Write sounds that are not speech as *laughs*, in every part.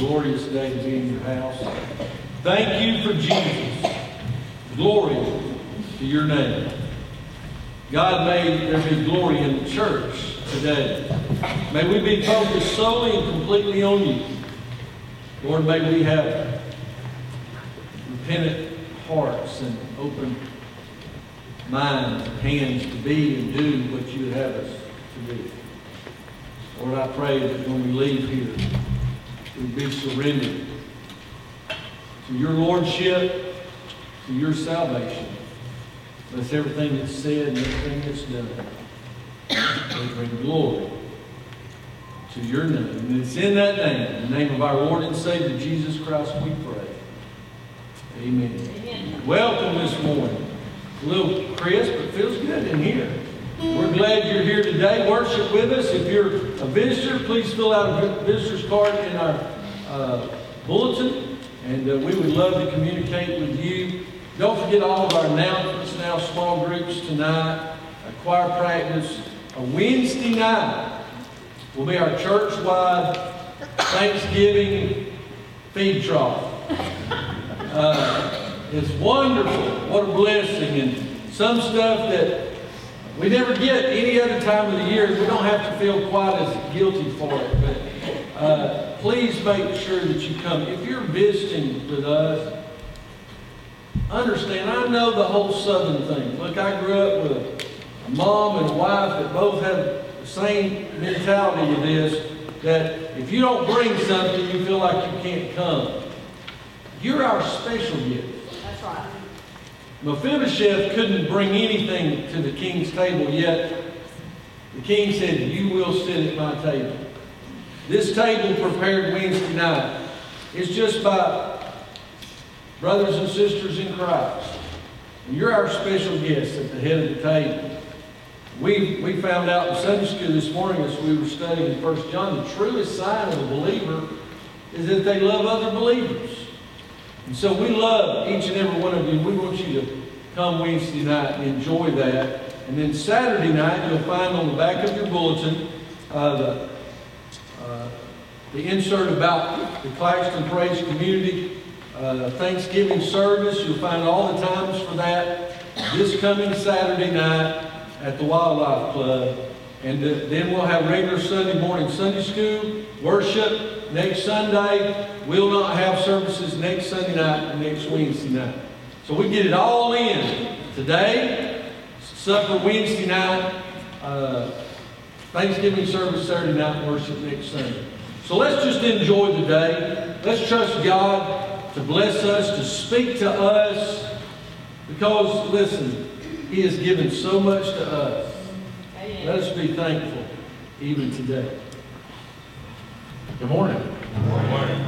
glorious day to be in your house. Thank you for Jesus. Glory to your name. God, may there be glory in the church today. May we be focused solely and completely on you. Lord, may we have repentant hearts and open minds and hands to be and do what you have us to do. Lord, I pray that when we leave here, we be surrendered to your lordship, to your salvation. Bless everything that's said and everything that's done. We bring glory to your name. And it's in that name, in the name of our Lord and Savior Jesus Christ, we pray. Amen. Amen. Welcome this morning. A little crisp, but feels good in here. We're glad you're here today. Worship with us. If you're a visitor, please fill out a visitor's card in our uh, bulletin, and uh, we would love to communicate with you. Don't forget all of our announcements now, small groups tonight, a choir practice. A Wednesday night will be our church-wide Thanksgiving feed trough. Uh, it's wonderful. What a blessing. And some stuff that we never get any other time of the year. We don't have to feel quite as guilty for it. But uh, please make sure that you come. If you're visiting with us, understand, I know the whole Southern thing. Look, I grew up with a mom and a wife that both have the same mentality with this, that if you don't bring something, you feel like you can't come. You're our special gift. Mephibosheth couldn't bring anything to the king's table yet. The king said, You will sit at my table. This table prepared Wednesday night is just by brothers and sisters in Christ. And you're our special guest at the head of the table. We, we found out in Sunday school this morning as we were studying 1 John, the truest sign of a believer is that they love other believers. And so we love each and every one of you. We want you to come Wednesday night and enjoy that. And then Saturday night, you'll find on the back of your bulletin uh, the, uh, the insert about the Claxton Praise Community uh, Thanksgiving service. You'll find all the times for that this coming Saturday night at the Wildlife Club. And then we'll have regular Sunday morning Sunday school, worship, next Sunday. We'll not have services next Sunday night and next Wednesday night. So we get it all in today, supper Wednesday night, uh, Thanksgiving service Saturday night, worship next Sunday. So let's just enjoy the day. Let's trust God to bless us, to speak to us, because, listen, He has given so much to us. Let us be thankful even today. Good morning. Good morning.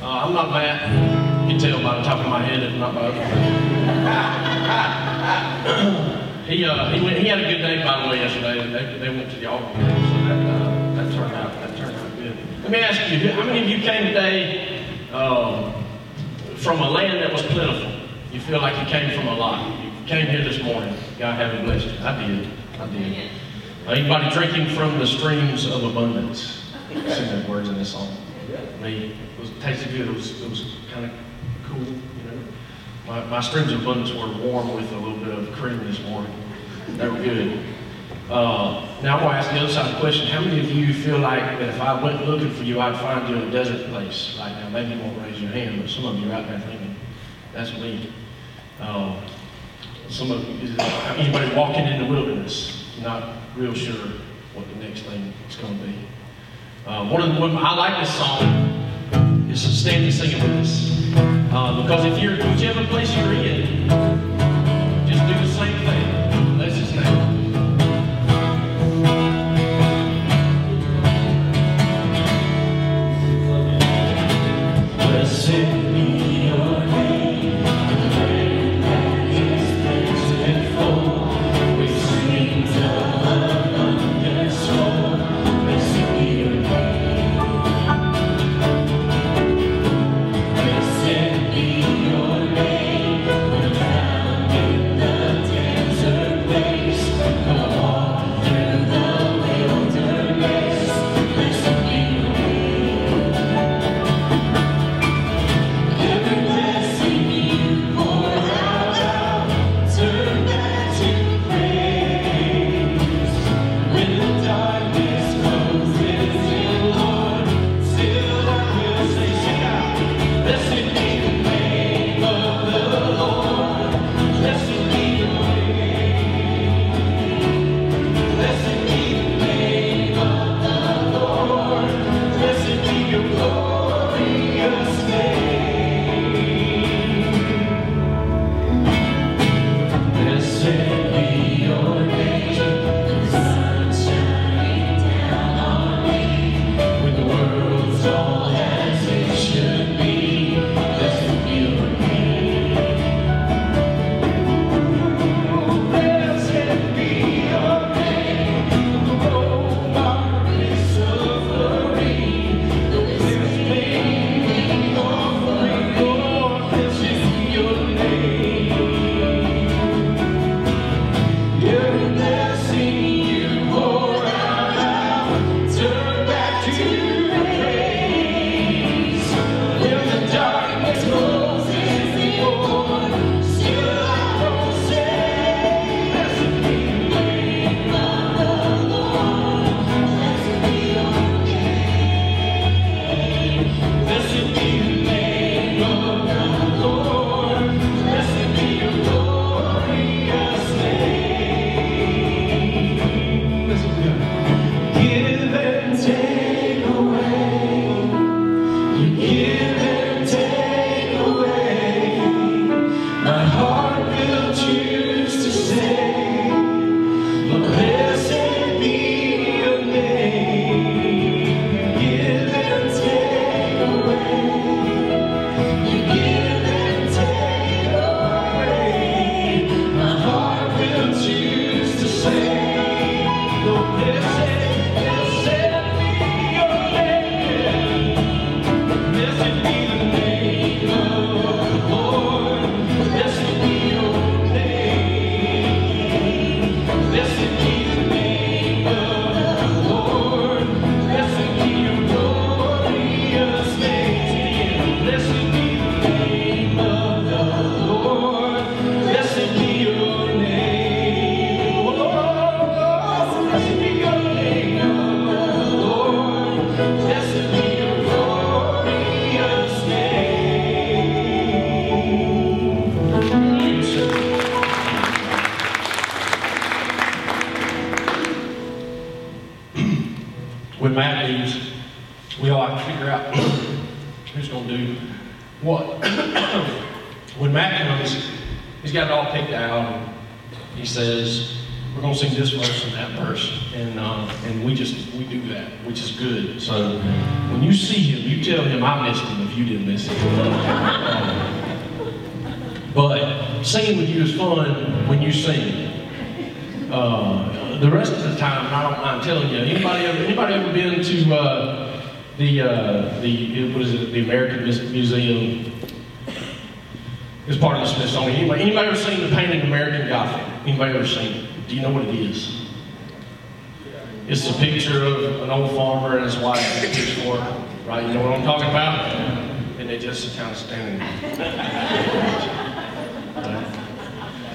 Uh, I'm not Matt. You can tell by the top of my head if not by other *laughs* he, uh, he, went, he had a good day, by the way, yesterday. They, they went to the altar, so that, uh, that, turned out, that turned out good. Let me ask you, how many of you came today um, from a land that was plentiful? You feel like you came from a lot. You came here this morning. God have you blessed you. I did. I did. Anybody drinking from the streams of abundance? Sing those words in this song. Me, it was tasted good. It was it was kind of cool, you know. My, my streams of abundance were warm with a little bit of cream this morning. They were good. Uh, now I want to ask the other side of the question. How many of you feel like that if I went looking for you, I'd find you in a desert place right now? Maybe you won't raise your hand, but some of you are out there thinking, that's me. Uh, some of you, anybody walking in the wilderness, not real sure what the next thing is going to be. Uh, one of the, one, I like this song. Is stand and sing it with us. Uh, because if you're whichever place you're in, when you sing. Uh, the rest of the time, I don't mind telling you. Anybody ever, anybody ever been to uh, the uh, the what is it? The American Museum. It's part of the Smithsonian. Anybody, anybody ever seen the painting American Gothic? Anybody ever seen it? Do you know what it is? It's a picture of an old farmer and his wife with a pitchfork, right? You know what I'm talking about? And they just kind of standing?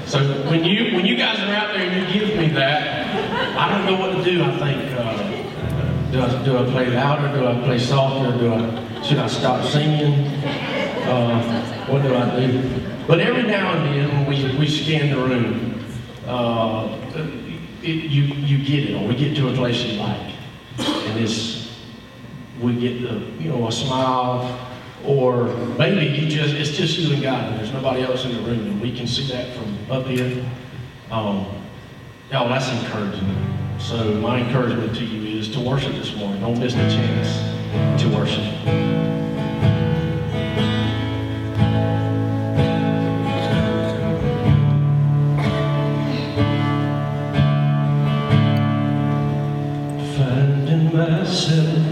So when you when you guys are out there and you give me that, I don't know what to do. I think, uh, do I do I play louder? Do I play softer? Do I should I stop singing? Uh, what do I do? But every now and then when we, we scan the room, uh, it, you you get it, or we get to a place you like, and it's we get the you know a smile or maybe you just it's just you and God and there's nobody else in the room and we can see that from up here. Um, that's encouraging. So my encouragement to you is to worship this morning. Don't miss the chance to worship. Finding myself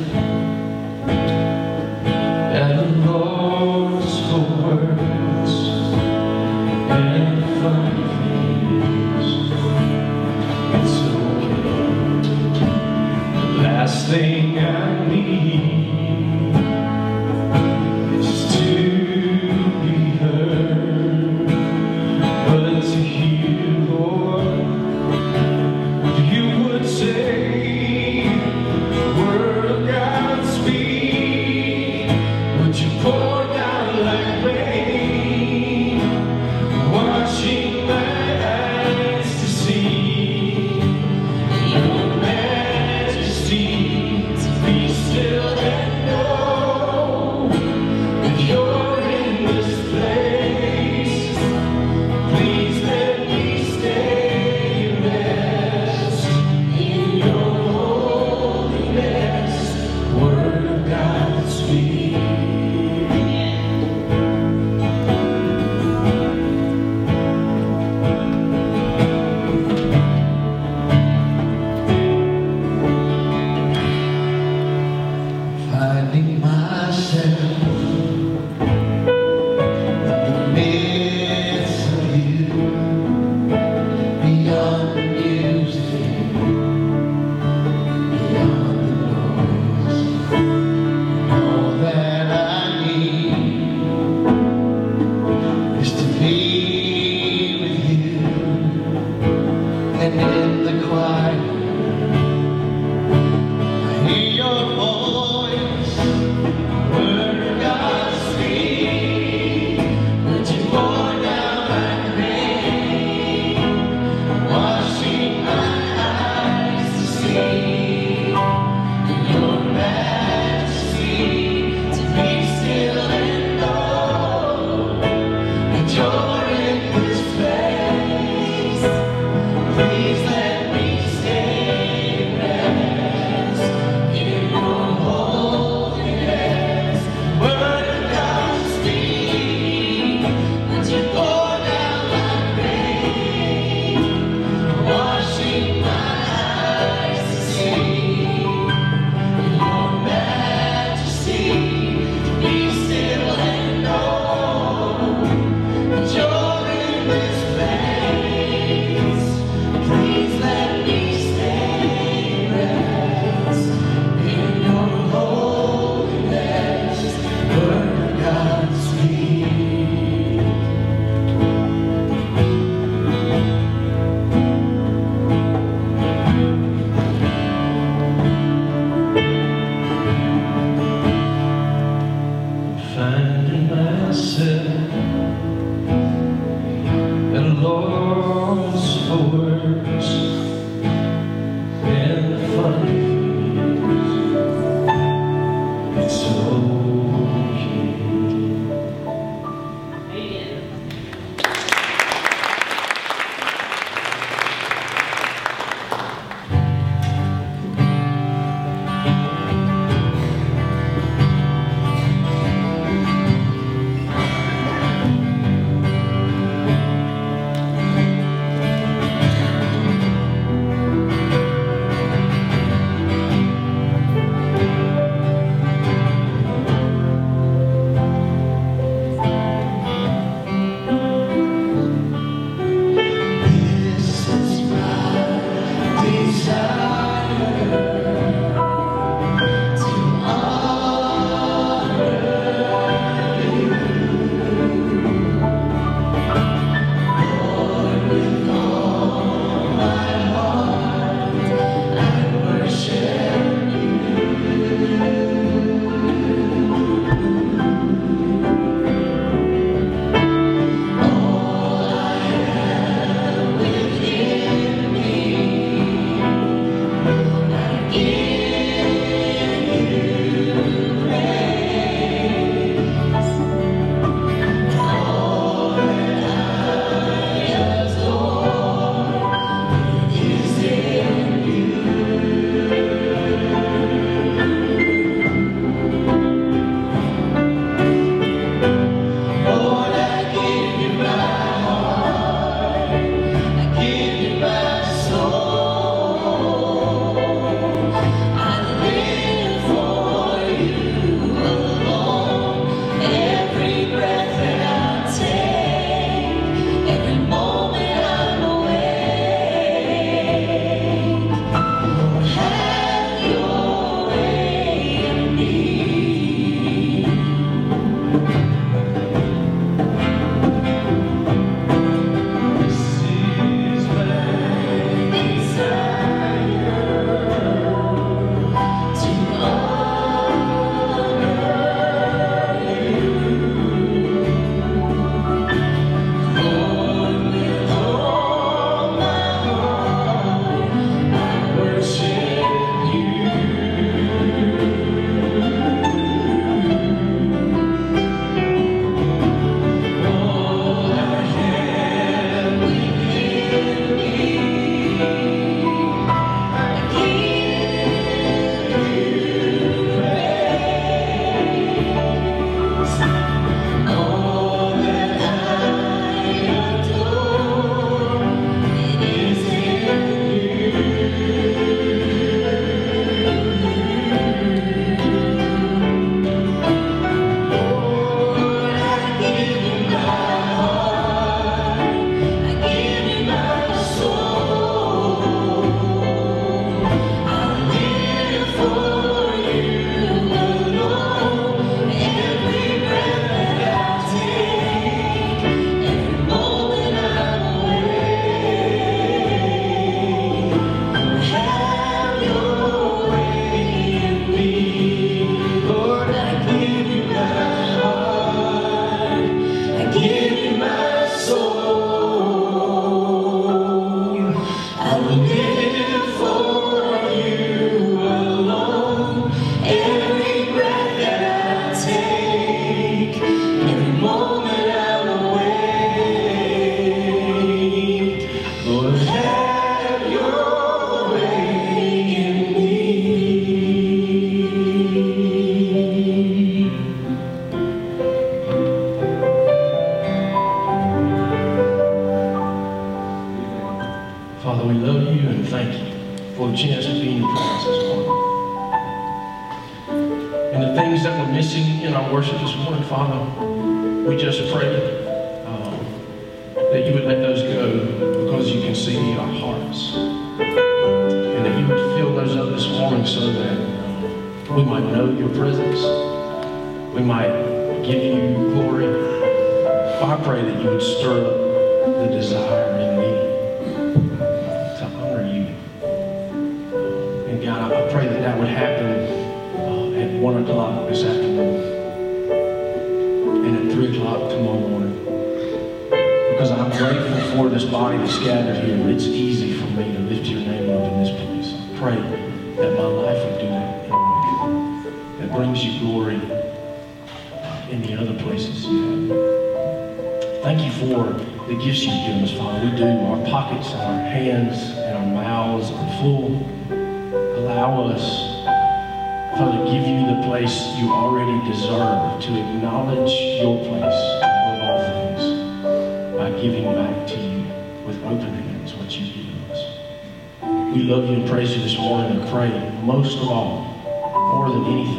being this morning. And the things that were missing in our worship this morning, Father, we just pray um, that you would let those go because you can see our hearts. And that you would fill those up this morning so that we might know your presence. We might give you glory. I pray that you would stir up the desire in me what happened uh, at 1 o'clock this afternoon and at 3 o'clock tomorrow morning. Because I'm grateful for this body that's gathered here. It's easy for me to lift your name up in this place. Pray that my life would do that that brings you glory in the other places Thank you for the gifts you've given us, Father. We do. Our pockets and our hands and our mouths are full. Allow us place you already deserve to acknowledge your place above all things by giving back to you with open hands what you've given us. We love you and praise you this morning and pray, most of all, more than anything,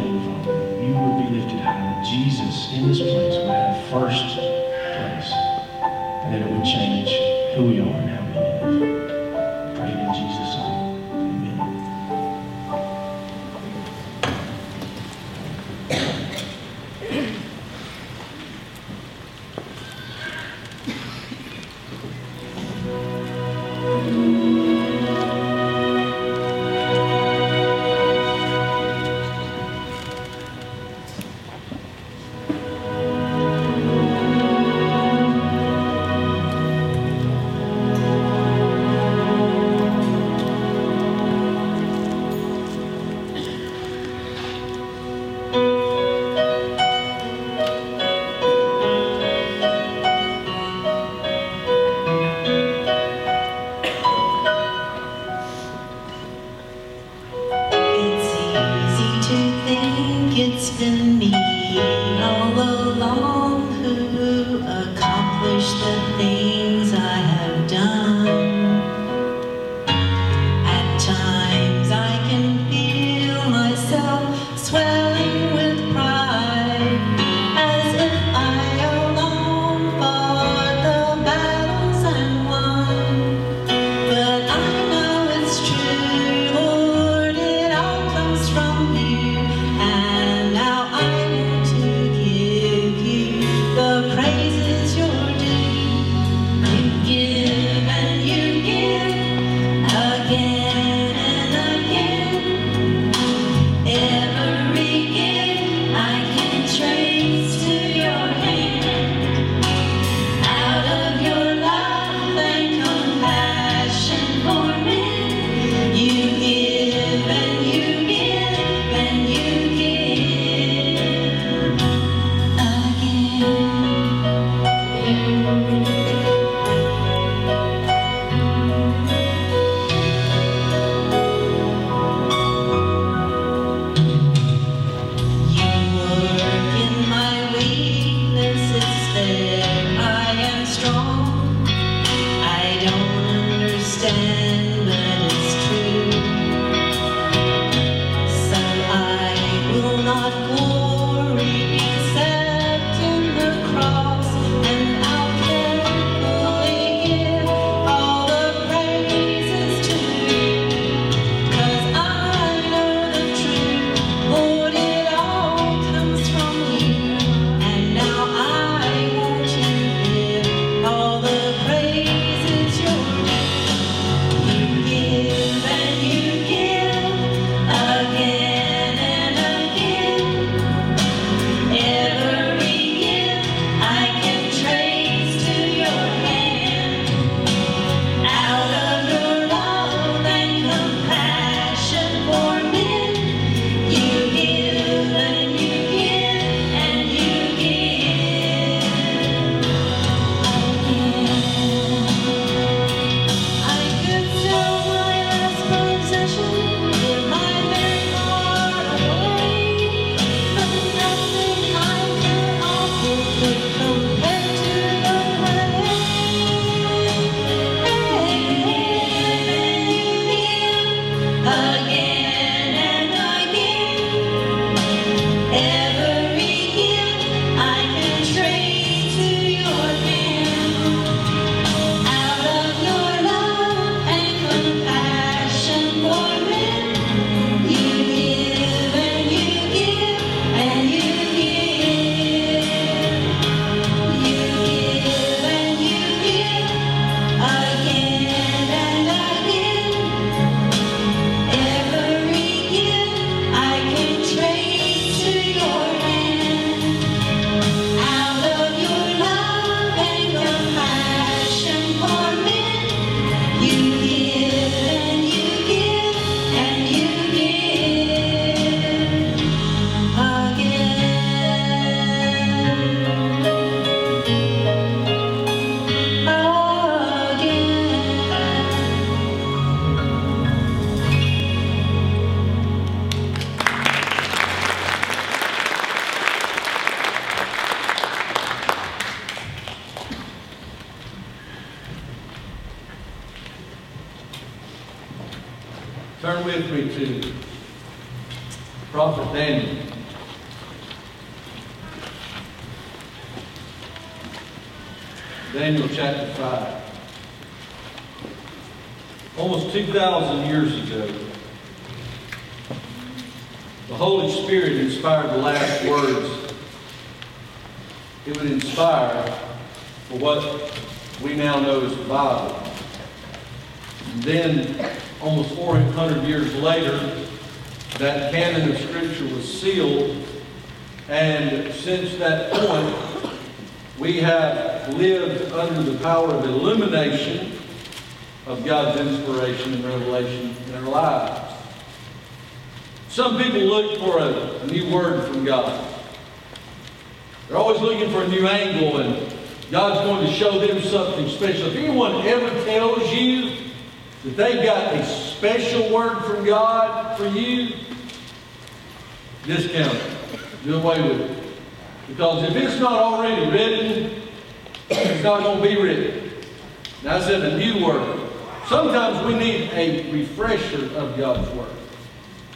a refresher of God's word.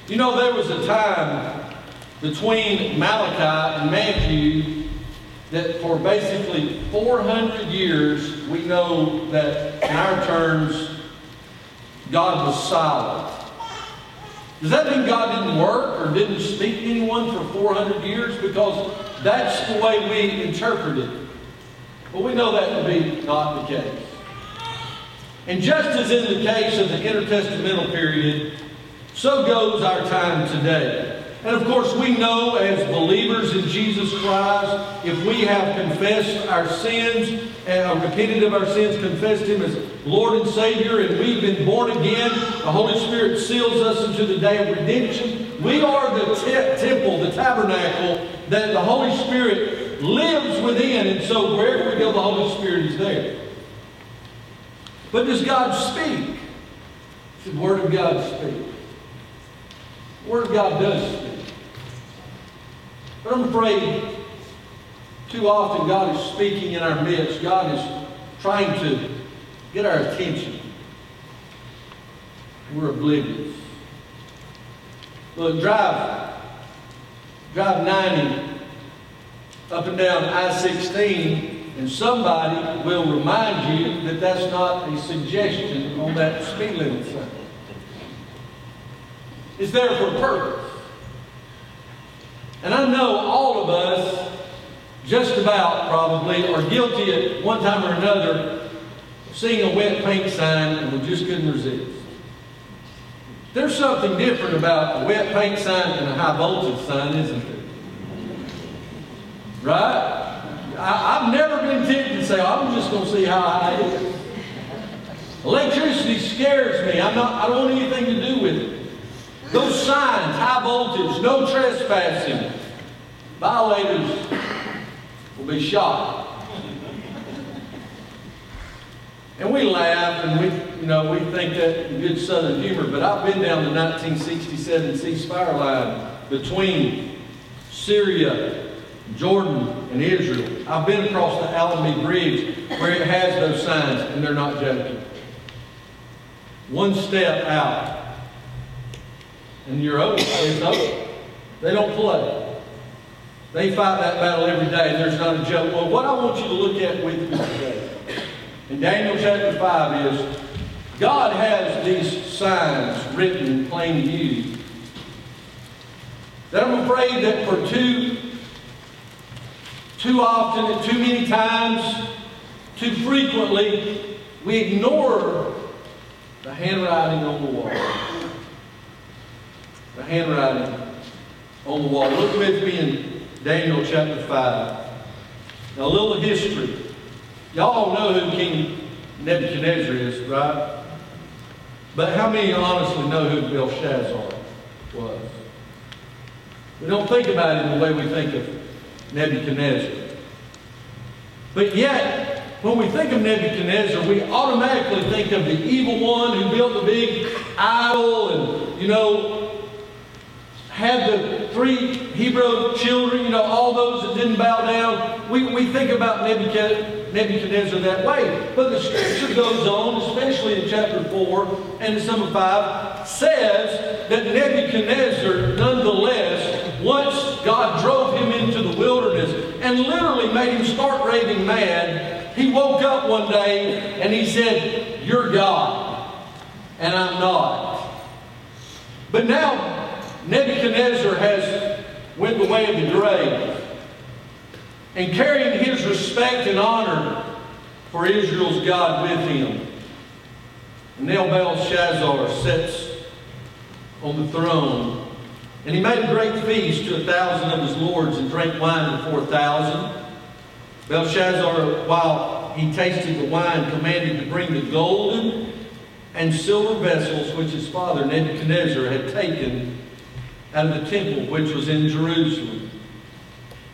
You know, there was a time between Malachi and Matthew that for basically 400 years, we know that in our terms, God was silent. Does that mean God didn't work or didn't speak to anyone for 400 years? Because that's the way we interpret it. But we know that to be not the case. And just as in the case of the intertestamental period, so goes our time today. And of course, we know as believers in Jesus Christ, if we have confessed our sins, eh, and repented of our sins, confessed Him as Lord and Savior, and we've been born again, the Holy Spirit seals us into the day of redemption. We are the te- temple, the tabernacle that the Holy Spirit lives within, and so wherever we go, the Holy Spirit is there. But does God speak? The Word of God speak. The Word of God does speak. But I'm afraid too often God is speaking in our midst. God is trying to get our attention. We're oblivious. Look, drive, drive 90 up and down I-16, and somebody will remind you that that's not a suggestion on that speed limit sign. It's there for a purpose. And I know all of us, just about probably, are guilty at one time or another of seeing a wet paint sign and we just couldn't resist. There's something different about a wet paint sign and a high voltage sign, isn't there? Right? I, have never been tempted to say, oh, I'm just going to see how it is. Electricity scares me. I'm not, I don't want anything to do with it. Those signs, high voltage, no trespassing, violators will be shot. And we laugh and we, you know, we think that good Southern humor, but I've been down the 1967 ceasefire line between Syria, Jordan, and Israel. I've been across the Allenby Bridge where it has those signs, and they're not joking. One step out, and you're over. It's over. They don't play. They fight that battle every day. There's not a joke. Well, what I want you to look at with me today, in Daniel chapter 5 is, God has these signs written in plain view. That I'm afraid that for too, too often and too many times, too frequently, we ignore the handwriting on the wall the handwriting on the wall. Look with me in Daniel chapter 5. Now, a little history. Y'all know who King Nebuchadnezzar is, right? But how many honestly know who Belshazzar was? We don't think about it in the way we think of Nebuchadnezzar. But yet, when we think of Nebuchadnezzar, we automatically think of the evil one who built the big idol and, you know, had the three Hebrew children, you know, all those that didn't bow down. We, we think about Nebuchadnezzar that way. But the scripture goes on, especially in chapter 4 and some of 5, says that Nebuchadnezzar, nonetheless, literally made him start raving mad, he woke up one day and he said, You're God, and I'm not. But now, Nebuchadnezzar has went the way of the grave. And carrying his respect and honor for Israel's God with him. And sits on the throne. And he made a great feast to a thousand of his lords and drank wine to four thousand. Belshazzar, while he tasted the wine, commanded to bring the golden and silver vessels which his father Nebuchadnezzar had taken out of the temple which was in Jerusalem.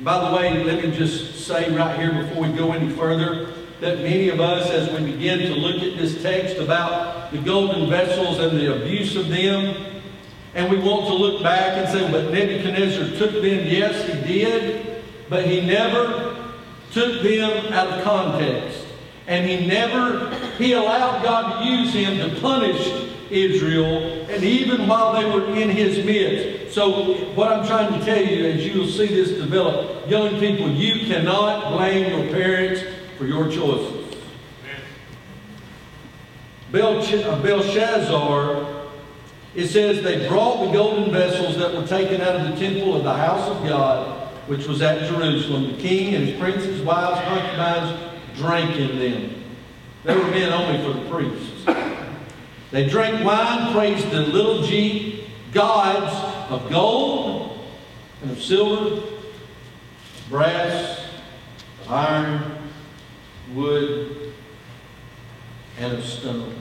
By the way, let me just say right here before we go any further that many of us, as we begin to look at this text about the golden vessels and the abuse of them, and we want to look back and say, but Nebuchadnezzar took them. Yes, he did, but he never took them out of context. And he never, he allowed God to use him to punish Israel, and even while they were in his midst. So, what I'm trying to tell you, as you will see this develop, young people, you cannot blame your parents for your choices. Uh, Belshazzar, it says, they brought the golden vessels that were taken out of the temple of the house of God, which was at Jerusalem. The king and his princes, wives, concubines drank in them. They were meant only for the priests. They drank wine, praised the little g gods of gold and of silver, brass, iron, wood, and of stone.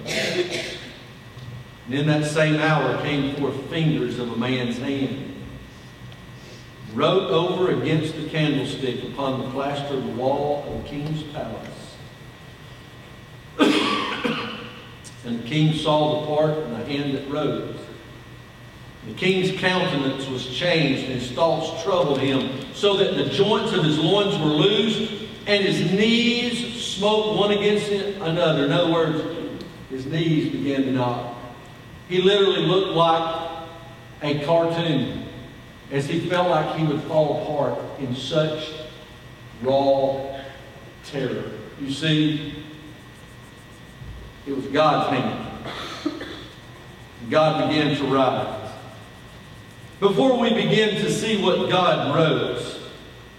And in that same hour came forth fingers of a man's hand, wrote over against the candlestick upon the plaster of the wall of the king's palace. *coughs* And the king saw the part in the hand that wrote. The king's countenance was changed, and his thoughts troubled him, so that the joints of his loins were loosed, and his knees smote one against another. In other words, his knees began to knock. He literally looked like a cartoon, as he felt like he would fall apart in such raw terror. You see, it was God's hand. God began to write. Before we begin to see what God wrote,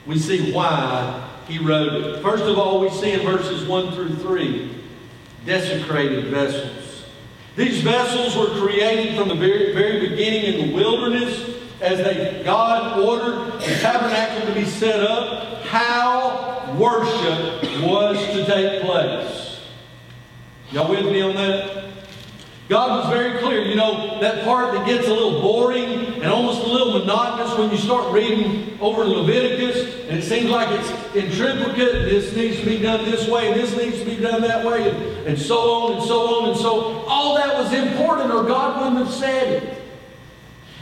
we see why he wrote it. First of all, we see in verses 1 through 3 desecrated vessels. These vessels were created from the very, very beginning in the wilderness as they, God ordered the tabernacle to be set up, how worship was to take place. Y'all with me on that? God was very clear. You know, that part that gets a little boring and almost a little monotonous when you start reading over Leviticus, and it seems like it's intricate. This needs to be done this way, this needs to be done that way, and, and so on and so on and so on. All that was important, or God wouldn't have said it.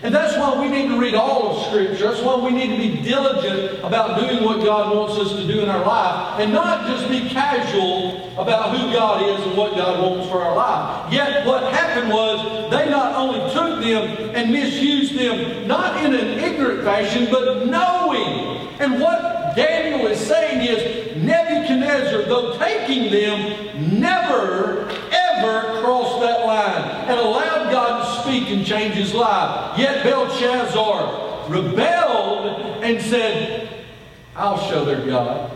And that's why we need to read all of Scripture. That's why we need to be diligent about doing what God wants us to do in our life and not just be casual about who God is and what God wants for our life. Yet what happened was they not only took them and misused them, not in an ignorant fashion, but knowing. And what Daniel is saying is Nebuchadnezzar, though taking them, never ever crossed that line and allowed God to speak and change his life. Yet Belshazzar rebelled and said, I'll show their God.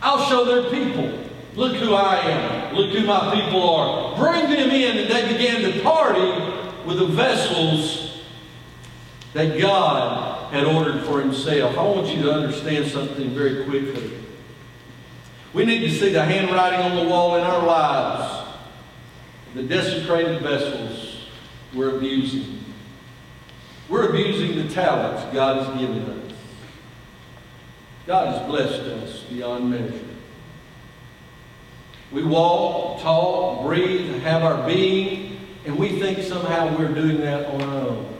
I'll show their people. Look who I am. Look who my people are. Bring them in. And they began to party with the vessels that God had ordered for himself. I want you to understand something very quickly. We need to see the handwriting on the wall in our lives the desecrated vessels we're abusing. We're abusing the talents God has given us. God has blessed us beyond measure. We walk, talk, breathe, have our being, and we think somehow we're doing that on our own.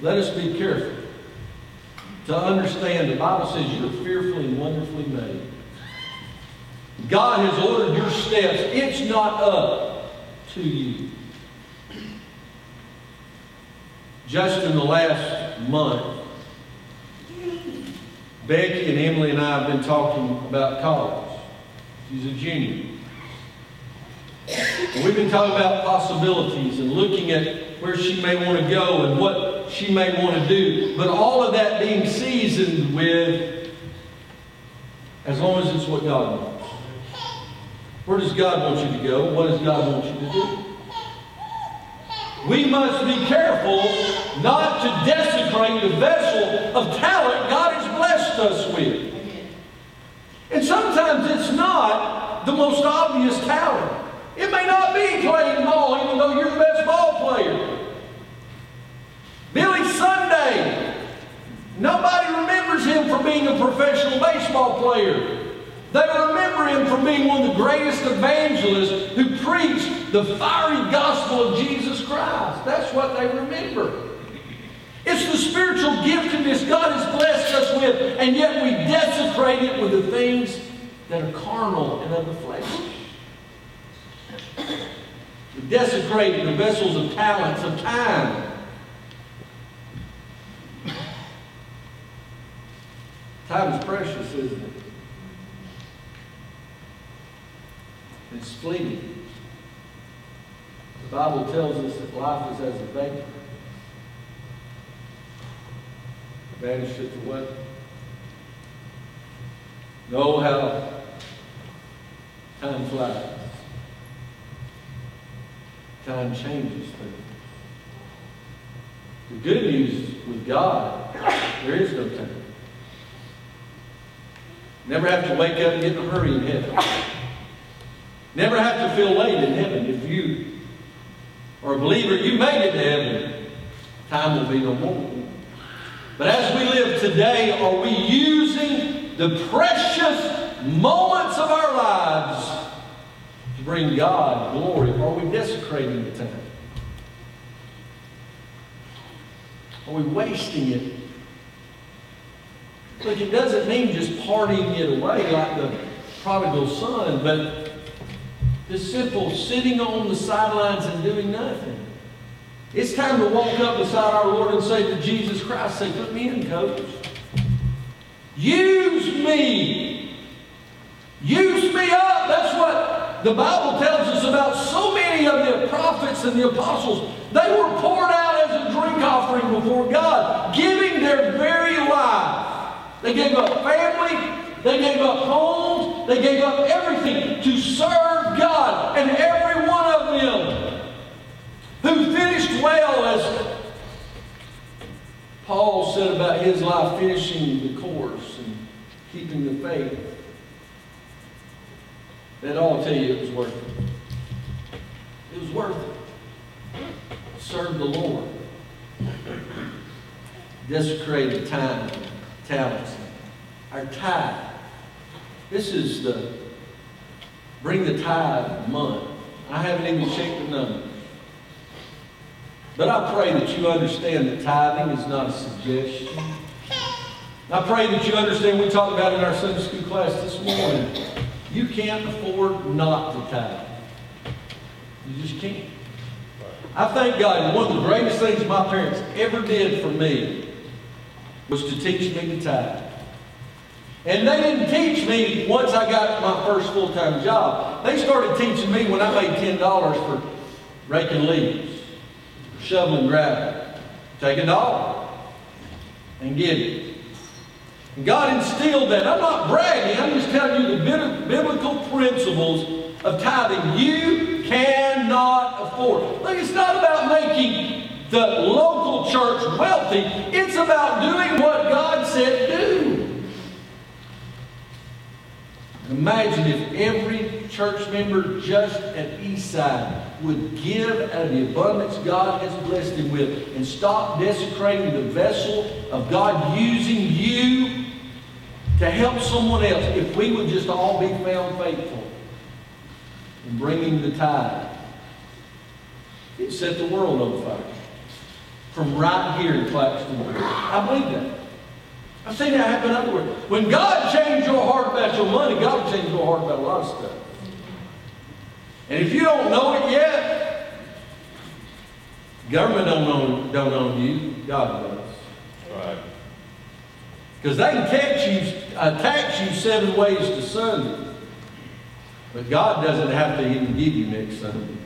Let us be careful to understand the Bible says you're fearfully and wonderfully made. God has ordered your steps. It's not up to you. Just in the last month, Becky and Emily and I have been talking about college. She's a junior. We've been talking about possibilities and looking at where she may want to go and what she may want to do. But all of that being seasoned with, as long as it's what God wants. Where does God want you to go? What does God want you to do? We must be careful not to desecrate the vessel of talent God has blessed us with. And sometimes it's not the most obvious talent. It may not be playing ball, even though you're the best ball player. Billy Sunday, nobody remembers him for being a professional baseball player. They remember him for being one of the greatest evangelists who preached the fiery gospel of Jesus Christ. That's what they remember. It's the spiritual giftedness God has blessed us with, and yet we desecrate it with the things that are carnal and of the flesh. We desecrate the vessels of talents, of time. Time is precious, isn't it? It's fleeting. The Bible tells us that life is as a vapor. Vanisheth away. Know how time flies. Time changes things. The good news with God, there is no time. Never have to wake up and get in a hurry in heaven. Never have to feel late in heaven. If you are a believer, you made it to heaven. Time will be no more. But as we live today, are we using the precious moments of our lives bring God glory? Or are we desecrating the time? Are we wasting it? Look, it doesn't mean just partying it away like the prodigal son, but the simple sitting on the sidelines and doing nothing. It's time to walk up beside our Lord and say to Jesus Christ, say, put me in, coach. Use me. Use me up. That's what the Bible tells us about so many of the prophets and the apostles. They were poured out as a drink offering before God, giving their very life. They gave up family, they gave up homes. They gave up everything to serve God. And every one of them who finished well, as Paul said about his life, finishing the course and keeping the faith, that all tell you it was worth it. It was worth it. Serve the Lord. Desecrated time, talents, our tithe. This is the bring the tithe month. I haven't even checked the number. But I pray that you understand that tithing is not a suggestion. I pray that you understand, we talked about it in our Sunday school class this morning, you can't afford not to tithe. You just can't. I thank God one of the greatest things my parents ever did for me was to teach me to tithe. And they didn't teach me once I got my first full-time job. They started teaching me when I made $10 for raking leaves, shoveling gravel. Take a dollar and give it. God instilled that. I'm not bragging. I'm just telling you the biblical principles of tithing. You cannot afford. Look, it's not about making the local church wealthy. It's about doing what God said do. Imagine if every church member just at Eastside would give out of the abundance God has blessed him with and stop desecrating the vessel of God using you to help someone else. If we would just all be found faithful in bringing the tithe, it set the world on fire. from right here in Claxton. I believe that. I've seen that happen everywhere. When God changed your heart about your money, God will change your heart about a lot of stuff. And if you don't know it yet, government don't own, don't own you, God does. Right. Because they can tax you, uh, tax you seven ways to Sunday. But God doesn't have to even give you next Sunday.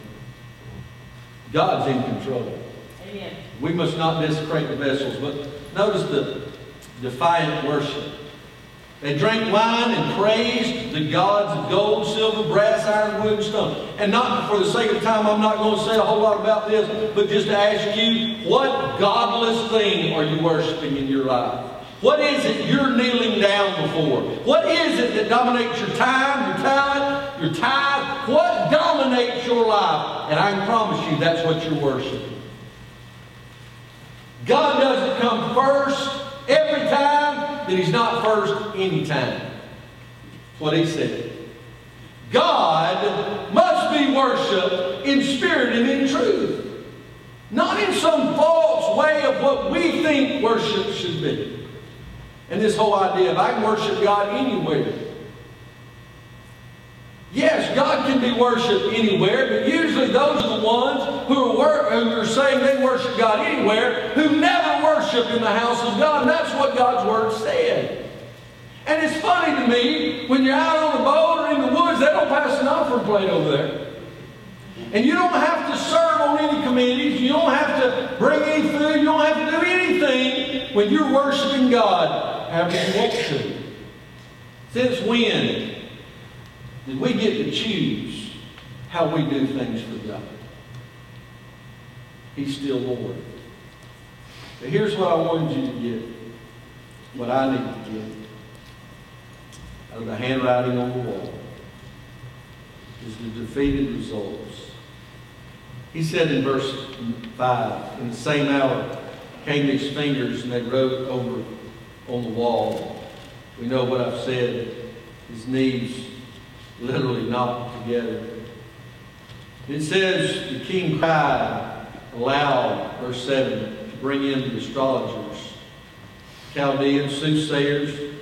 God's in control. Amen. We must not desecrate the vessels. But notice the defiant worship. They drank wine and praised the gods of gold, silver, brass, iron, wood, and stone. And not for the sake of time, I'm not going to say a whole lot about this, but just to ask you, what godless thing are you worshiping in your life? What is it you're kneeling down before? What is it that dominates your time, your talent, your tithe? What dominates your life? And I can promise you that's what you're worshiping. God doesn't come first every time, then He's not first anytime. That's what He said. God must be worshiped in spirit and in truth. Not in some false way of what we think worship should be. And this whole idea of I can worship God anywhere. Yes, God can be worshipped anywhere, but usually those are the ones who are, wor- who are saying they worship God anywhere who never worship in the house of God. And that's what God's Word said. And it's funny to me, when you're out on the boat or in the woods, they don't pass an offering plate over there. And you don't have to serve on any committees. You don't have to bring any food. You don't have to do anything when you're worshiping God however you want to. Since when did we get to choose how we do things for God? He's still Lord. But here's what I wanted you to get, what I need to get out of the handwriting on the wall is the defeated results. He said in verse 5, in the same hour came these fingers and they wrote over on the wall. We know what I've said. His knees literally knocked together. It says the king cried aloud, verse 7, to bring in the astrologers, Chaldeans, soothsayers.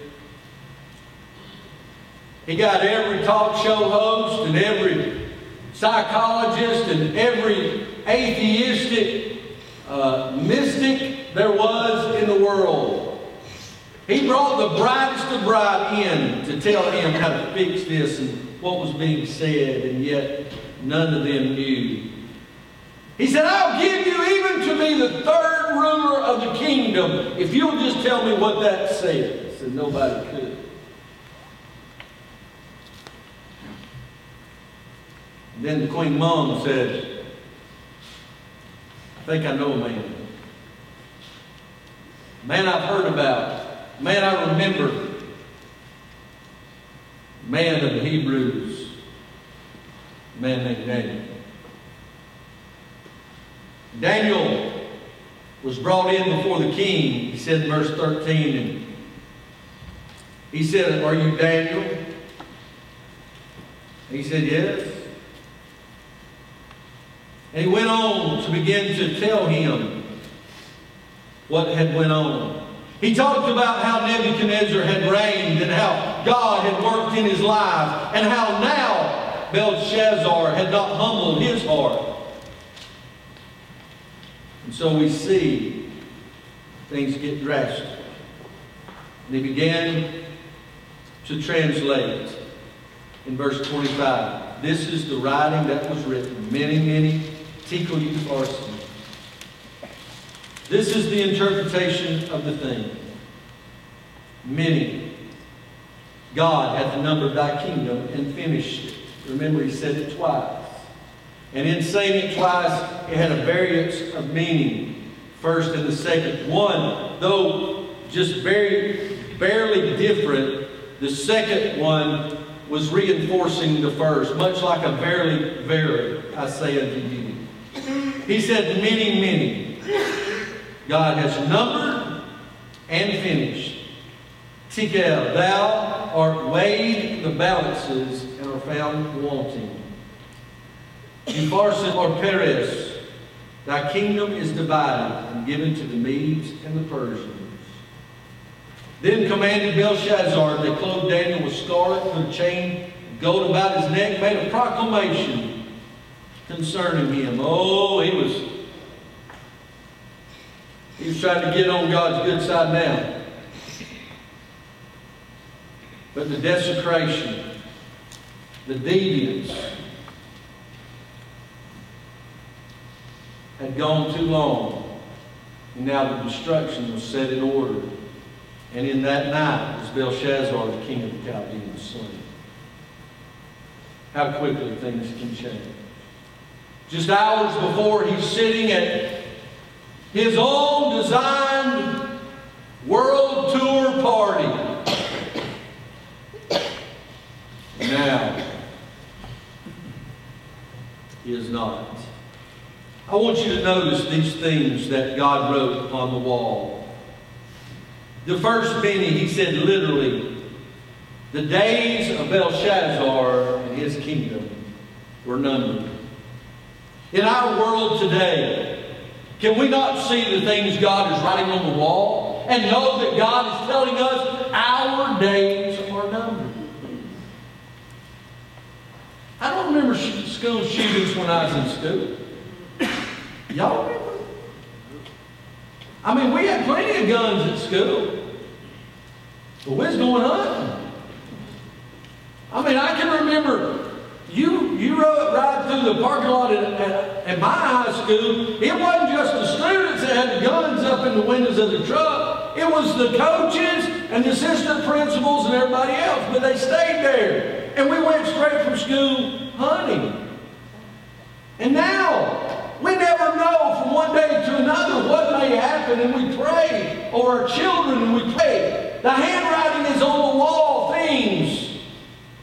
He got every talk show host and every psychologist and every atheistic uh, mystic there was in the world. He brought the brightest of bright in to tell him how to fix this and what was being said, and yet none of them knew. He said, I'll give you even to be the third ruler of the kingdom if you'll just tell me what that says. And nobody could. And then Queen Mum said, I think I know a man. A Man I've heard about. Man I remember. Man of the Hebrews. Man named Daniel. Daniel was brought in before the king, he said in verse 13, and he said, Are you Daniel? He said, Yes. And he went on to begin to tell him what had went on. He talked about how Nebuchadnezzar had reigned and how God had worked in his life and how now Belshazzar had not humbled his heart. And so we see things get drastic. And he began to translate in verse 25. This is the writing that was written. Mene, mene Tekel you. This is the interpretation of the thing. Mene. God hath numbered thy kingdom and finished it. Remember, he said it twice. And in saying it twice, it had a variance of meaning. First and the second. One, though just very barely different, the second one was reinforcing the first, much like a verily, verily, I say unto you. He said, mene, mene. God has numbered and finished. Tekel, thou art weighed the balances and are found wanting. Upharsin or Perez, Thy kingdom is divided and given to the Medes and the Persians. Then commanded Belshazzar, they clothed Daniel with scarlet, put a chain of gold about his neck, made a proclamation concerning him. Oh, he was he was trying to get on God's good side now. But the desecration, the deviance, had gone too long. And now the destruction was set in order. And in that night was Belshazzar, the king of the Chaldeans, slain. How quickly things can change. Just hours before, he's sitting at his own designed world tour party. Now, he is not. I want you to notice these things that God wrote upon the wall. The first meaning, he said literally, the days of Belshazzar and his kingdom were numbered. In our world today, can we not see the things God is writing on the wall and know that God is telling us our days are numbered? I don't remember school shootings when I was in school. Y'all remember? I mean, we had plenty of guns at school. But we going hunting. I mean, I can remember you rode right through the parking lot at, at, at, my high school. It wasn't just the students that had the guns up in the windows of the truck. It was the coaches and the assistant principals and everybody else. But they stayed there. And we went straight from school hunting. And now, we never know from one day to another what may happen, and we pray over our children, and we pray. The handwriting is on the wall.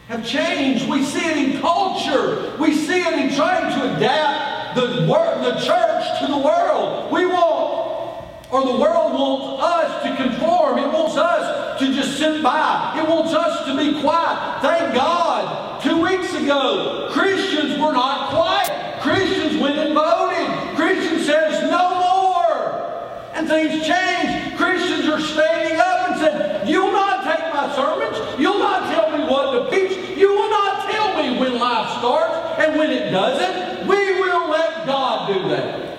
Have changed. We see it in culture. We see it in trying to adapt the, the church to the world. We want, or the world wants us to conform. It wants us to just sit by. It wants us to be quiet. Thank God. Two weeks ago, Christians were not quiet. Christians went and voted. Christians says no more. And things changed. Christians are standing up and said, you'll not take my sermons. You'll starts and when it doesn't. We will let God do that.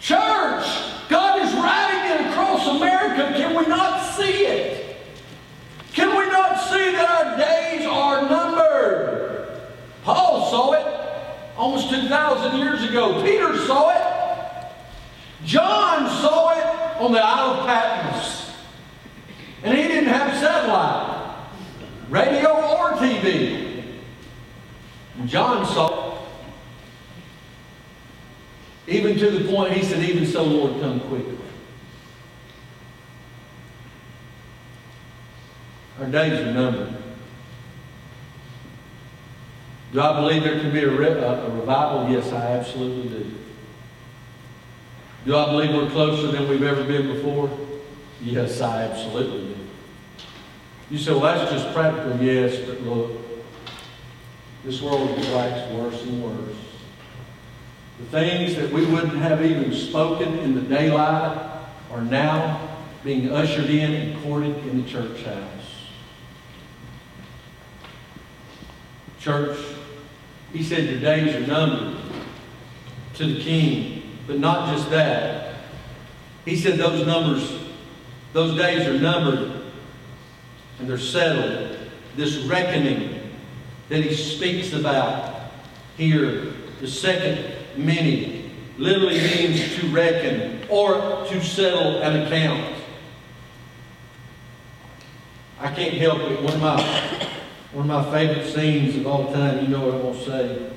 Church, God is writing it across America. Can we not see it? Can we not see that our days are numbered? Paul saw it almost 2,000 years ago. Peter saw it. John saw it on the Isle of Patmos. And he didn't have satellite, radio, or TV. John saw. Even to the point he said, Even so, Lord, come quickly. Our days are numbered. Do I believe there can be a, re- a, revival? Yes, I absolutely do. Do I believe we're closer than we've ever been before? Yes, I absolutely do. You say, well, that's just practical. Yes, but look, this world wax worse and worse. The things that we wouldn't have even spoken in the daylight are now being ushered in and courted in the church house. Church, he said your days are numbered to the king. But not just that. He said those numbers, those days are numbered and they're settled. This reckoning that he speaks about here, the second meaning, literally means to reckon or to settle an account. I can't help it. One of my one of my favorite scenes of all time, you know what I'm to say,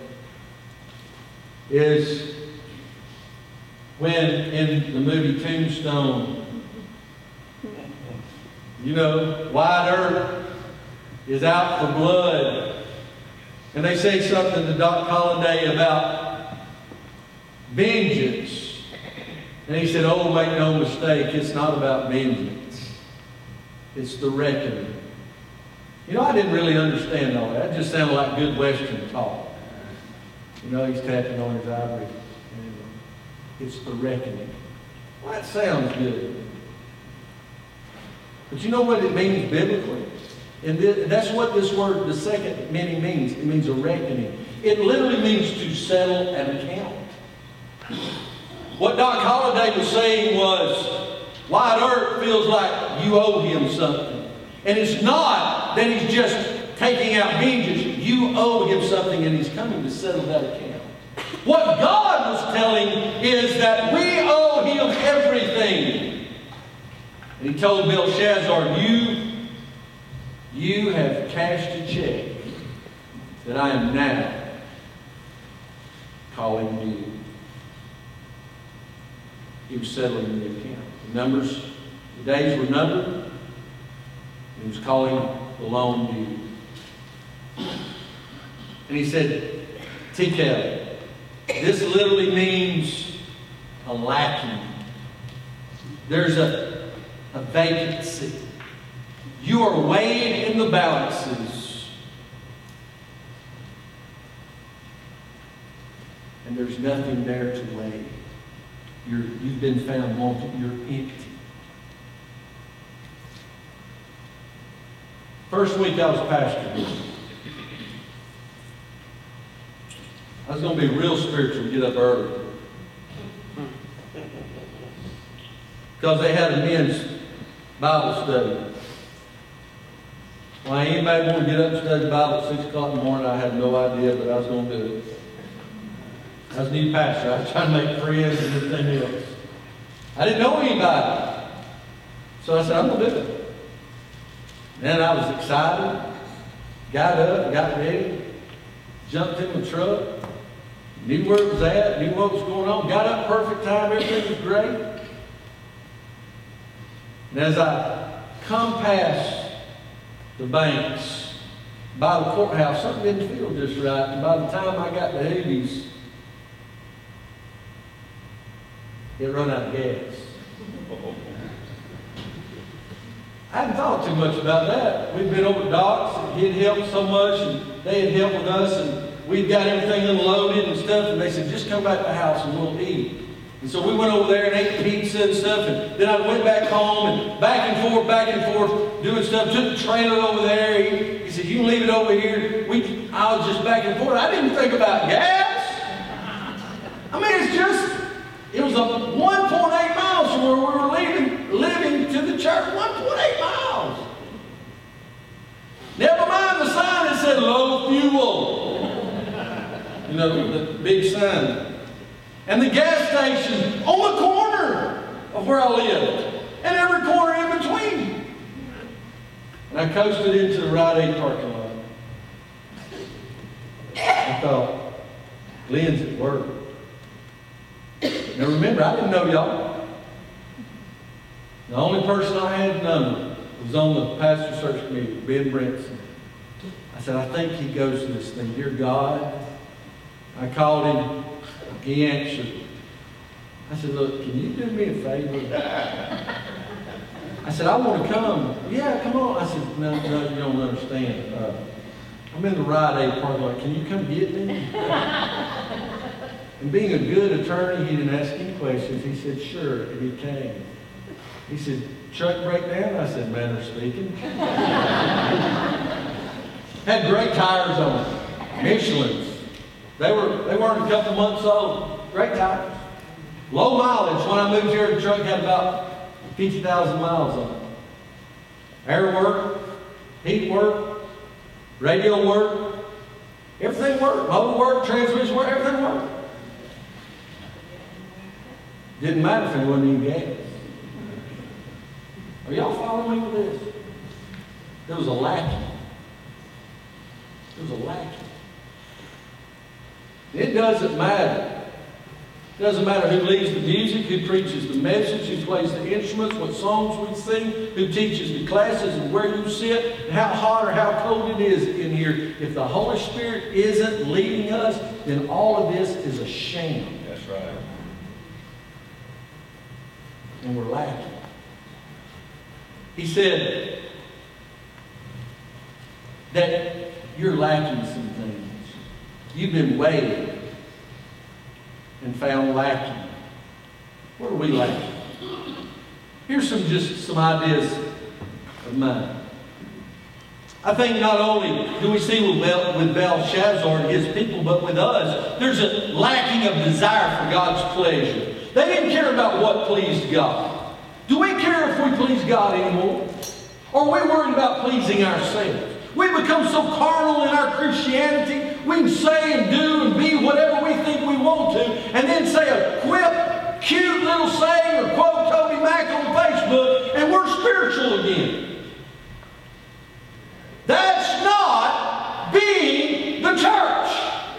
is when in the movie Tombstone, you know, Wyatt Earp is out for blood. And they say something to Doc Holliday about vengeance. And he said, Oh, make no mistake, it's not about vengeance. It's the reckoning. You know, I didn't really understand all that. It just sounded like good Western talk. You know, he's tapping on his ivory It's the reckoning. Well, that sounds good. But you know what it means biblically? And th- that's what this word, the second meaning means. It means a reckoning. It literally means to settle an account. What Doc Holliday was saying was, Wyatt Earp feels like you owe him something. And it's not that he's just taking out vengeance. You owe him something and he's coming to settle that account. What God was telling is that we owe him everything. And he told Belshazzar, you, you have cashed a check that I am now calling due. He was settling the account. The numbers, the days were numbered. He was calling the loan due. And he said, Tekel, this literally means a lacking. There's a, a vacancy. You are weighed in the balances. And there's nothing there to weigh. You're, you've been found wanting. You're empty. First week I was pastor. I was going to be real spiritual, get up early. Because they had a men's Bible study. Why anybody want to get up and study the Bible at 6 o'clock in the morning, I had no idea, but I was going to do it. I was a new pastor. I was trying to make friends and everything else. I didn't know anybody. So I said, I'm going to do it. Then I was excited, got up, got ready, jumped in the truck, knew where it was at, knew what was going on, got up perfect time, everything was great. And as I come past the banks by the courthouse, something didn't feel just right. And by the time I got to Hades, it run out of gas. I hadn't thought too much about that. We'd been over docks, and he'd helped so much, and they had helped with us, and we'd got everything unloaded and stuff, and they said, just come back to the house and we'll eat. And so we went over there and ate pizza and stuff, and then I went back home and back and forth, back and forth, doing stuff. Took the trailer over there. He, he said, "You can leave it over here." We, I was just back and forth. I didn't think about gas. I mean, it's just, it was a 1.8 miles from where we were leaving, living to the church. 1.8 miles. Never mind the sign that said low fuel. You know, the big sign and the gas station on the corner of where I lived, and every corner in between. And I coasted into the Rite Aid parking lot. I thought, Glenn's at work. Now remember, I didn't know y'all. The only person I had known was on the pastor search committee, Ben Brinson. I said, I think he goes to this thing. Dear God, I called him. He answered. I said, look, can you do me a favor? I said, I want to come. Yeah, come on. I said, no, no, you don't understand. Uh, I'm in the Rite Aid parking lot. Can you come get me? and being a good attorney, he didn't ask any questions. He said, sure, and he came. He said, truck breakdown? I said, manner speaking. *laughs* Had great tires on. Michelin's. They were they weren't a couple months old. Great tires. Low mileage. When I moved here, the truck had about 50,000 miles on it. Air work, heat work, radio work, everything worked. Motor work, transmission work, everything worked. Didn't matter if it wasn't any gas. Are y'all following me with this? There was a lacking. There was a lacking. It doesn't matter. It doesn't matter who leads the music, who preaches the message, who plays the instruments, what songs we sing, who teaches the classes, and where you sit, and how hot or how cold it is in here. If the Holy Spirit isn't leading us, then all of this is a sham. That's right. And we're lacking. He said that you're lacking some things. You've been waiting. and found lacking. What are we lacking? Here's some just some ideas of mine. I think not only do we see with, Bel- with Belshazzar and his people, but with us, there's a lacking of desire for God's pleasure. They didn't care about what pleased God. Do we care if we please God anymore? Or are we worried about pleasing ourselves? We become so carnal in our Christianity, we can say and do and be whatever we think we want to, and then say a quip, cute little saying or quote TobyMac on Facebook, and we're spiritual again. That's not being the church.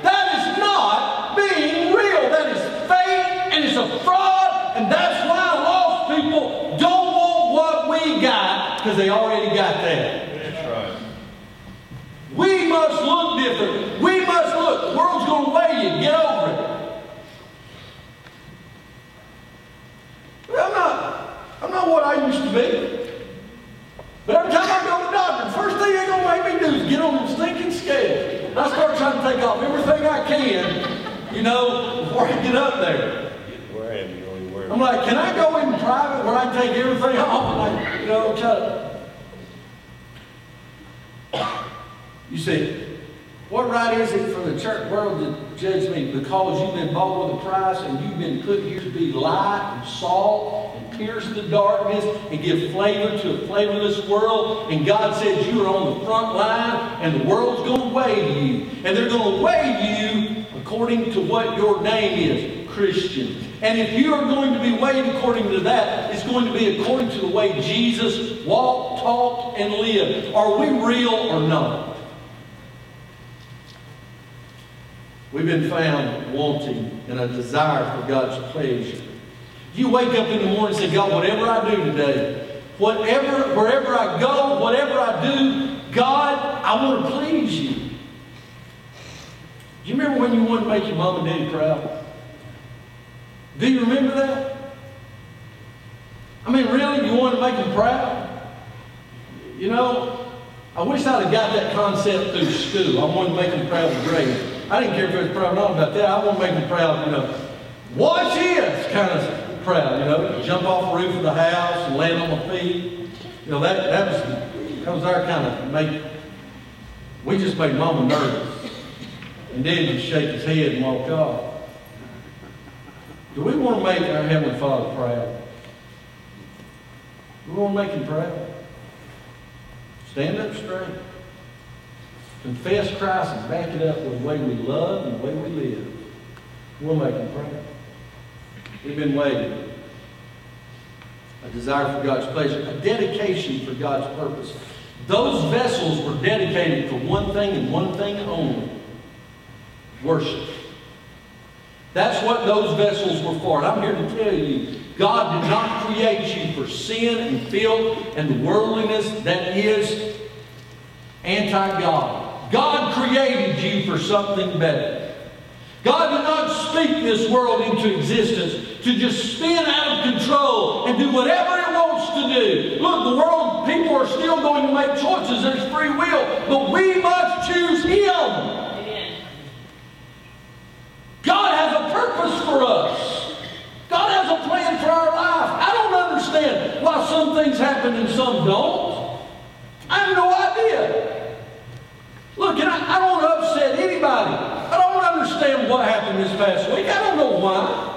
That is not being real. That is fake and it's a fraud, and that's why lost people don't want what we got because they already got that. We must look different. We must look. The world's going to weigh you. Get over it. I'm not. I'm not what I used to be. But every time I go to the doctor, the first thing they're going to make me do is get on them stinking scales. And I start trying to take off everything I can, you know, before I get up there. Where am you going? Where? I'm like, can I go in private where I take everything *laughs* off? I, you know, try to. You see, what right is it for the church world to judge me because you've been bought with a price and you've been put here to be light and salt and pierce the darkness and give flavor to a flavorless world? And God says you are on the front line and the world's going to weigh you. And they're going to weigh you according to what your name is Christian. And if you are going to be weighed according to that, it's going to be according to the way Jesus walked, talked, and lived. Are we real or not? We've been found wanting and a desire for God's pleasure. You wake up in the morning and say, God, whatever I do today, whatever, wherever I go, whatever I do, God, I want to please you. Do you remember when you wanted to make your mom and daddy proud? Do you remember that? I mean, really? You wanted to make them proud? You know, I wish I'd have got that concept through school. I wanted to make them proud of grades. I didn't care if it was proud or not about that. I want to make them proud, you know. Watch this kind of proud, you know. Jump off the roof of the house and land on my feet. You know, that, that was that was our kind of make. We just made mama nervous. And Dad would shake his head and walk off. Do we want to make our Heavenly Father proud? We want to make him proud? Stand up straight. Confess Christ and back it up with the way we love and the way we live. We'll make him proud. We've been waiting. A desire for God's pleasure, a dedication for God's purpose. Those vessels were dedicated for one thing and one thing only worship. That's what those vessels were for. And I'm here to tell you, God did not create you for sin and filth and the worldliness that is anti-God. God created you for something better. God did not speak this world into existence to just spin out of control and do whatever it wants to do. Look, the world, people are still going to make choices. There's free will. But we must choose Him. God has a purpose for us. God has a plan for our life. I don't understand why some things happen and some don't. I have no. Look, and I, I don't want to upset anybody. I don't understand what happened this past week. I don't know why.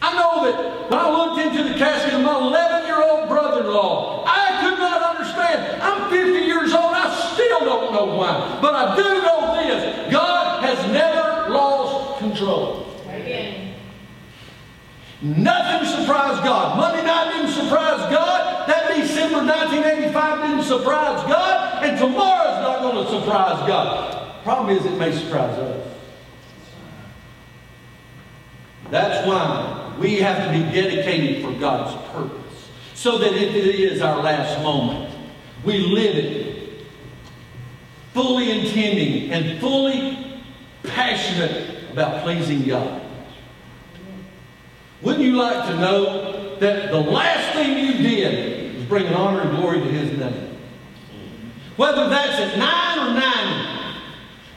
I know that when I looked into the casket of my 11 year old brother in law, I could not understand. I'm 50 years old. I still don't know why. But I do know this God has never lost control. Nothing surprised God. Monday night didn't surprise God. That December 1985 didn't surprise God. And tomorrow's not going to surprise God. Problem is, it may surprise us. That's why we have to be dedicated for God's purpose. So that if it is our last moment, we live it fully intending and fully passionate about pleasing God. Wouldn't you like to know that the last thing you did was bring honor and glory to His name? Whether that's at 9 or 90,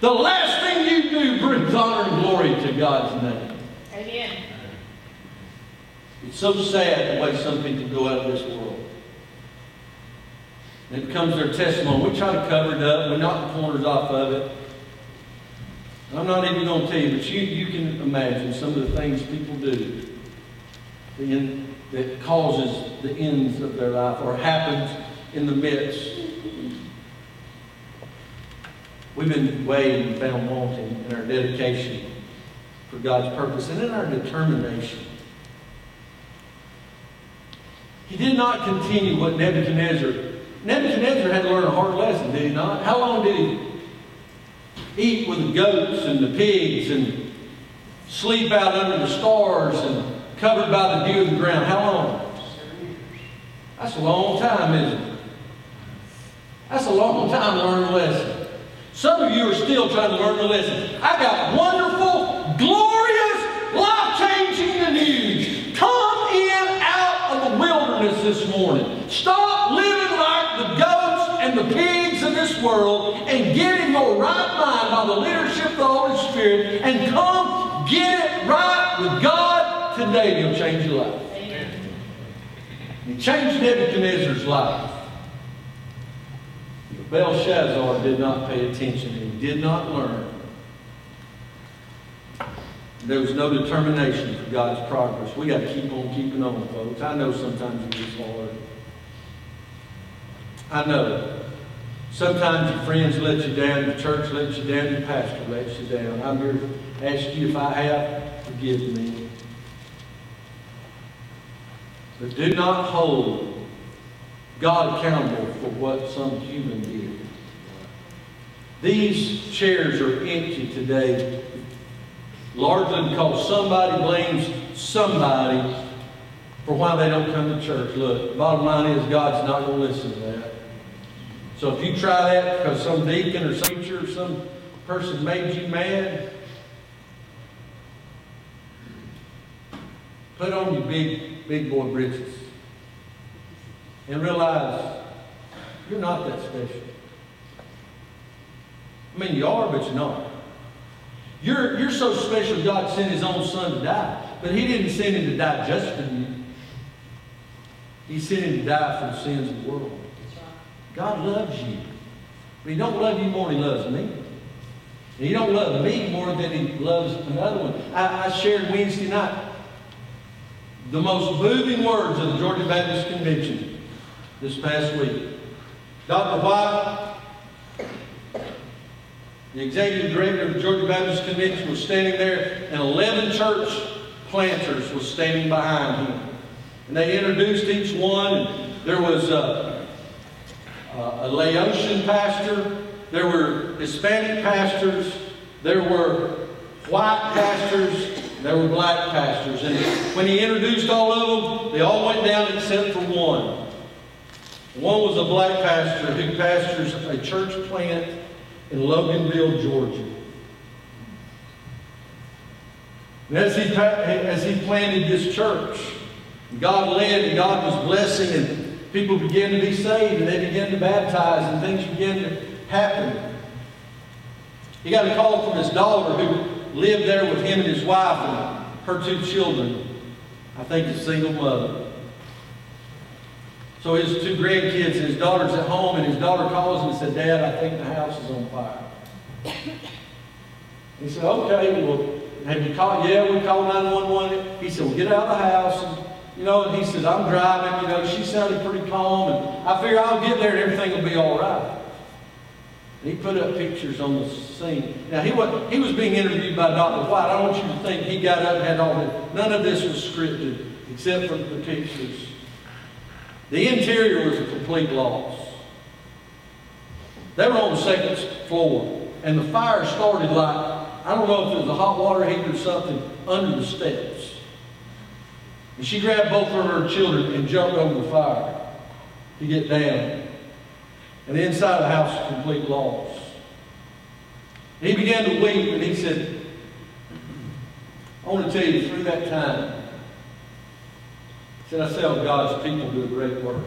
The last thing you do brings honor and glory to God's name. Amen. It's so sad the way some people go out of this world. It becomes their testimony. We try to cover it up. We knock the corners off of it. I'm not even going to tell you, but you, you can imagine some of the things people do that causes the ends of their life or happens in the midst. We've been weighed and found wanting in our dedication for God's purpose and in our determination. He did not continue what Nebuchadnezzar. Nebuchadnezzar had to learn a hard lesson, did he not? How long did he eat with the goats and the pigs and sleep out under the stars and covered by the dew of the ground? How long? That's a long time, isn't it? That's a long time to learn a lesson. Some of you are still trying to learn the lesson. I got wonderful, glorious, life-changing news. Come in out of the wilderness this morning. Stop living like the goats and the pigs of this world and get in your right mind by the leadership of the Holy Spirit and come get it right with God today. He'll change your life. He changed Nebuchadnezzar's life. Belshazzar did not pay attention. He did not learn. There was no determination for God's progress. We got to keep on keeping on, folks. I know sometimes it gets hard. I know. Sometimes your friends let you down, your church lets you down, your pastor lets you down. I'm here to ask you if I have, forgive me. But do not hold God accountable for what some human did. These chairs are empty today, largely because somebody blames somebody for why they don't come to church. Look, bottom line is God's not going to listen to that. So if you try that because some deacon or some preacher or some person made you mad, put on your big, big boy britches and realize you're not that special. I mean, you are, but you're not. You're, you're so special, God sent His own Son to die. But He didn't send Him to die just for you. He sent Him to die for the sins of the world. God loves you. But He don't love you more than He loves me. And He don't love me more than He loves another one. I, I shared Wednesday night the most moving words of the Georgia Baptist Convention this past week. Dr. White, the executive director of the Georgia Baptist Convention, was standing there, and 11 church planters was standing behind him. And they introduced each one, there was a, a Laotian pastor, there were Hispanic pastors, there were white pastors, there were black pastors. And when he introduced all of them, they all went down except for one. One was a black pastor who pastors a church plant in Loganville, Georgia. And as he, as he planted this church, God led and God was blessing and people began to be saved and they began to baptize and things began to happen. He got a call from his daughter who lived there with him and his wife and her two children. I think a single mother. So his two grandkids his daughter's at home, and his daughter calls him and said, Dad, I think the house is on fire. *coughs* He said, okay, well, have you called? Yeah, we called 911. He said, well, get out of the house. And, you know, and he said, I'm driving. You know, she sounded pretty calm, and I figure I'll get there and everything will be all right. And he put up pictures on the scene. Now, he was, he was being interviewed by Dr. White. I don't want you to think he got up and had all this. None of this was scripted, except for the pictures. The interior was a complete loss. They were on the second floor, and the fire started like, I don't know if it was a hot water heater or something, under the steps. And she grabbed both of her children and jumped over the fire to get down. And the inside of the house was complete loss. He began to weep, and he said, I want to tell you, through that time, said, I saw oh, God's people do a great work.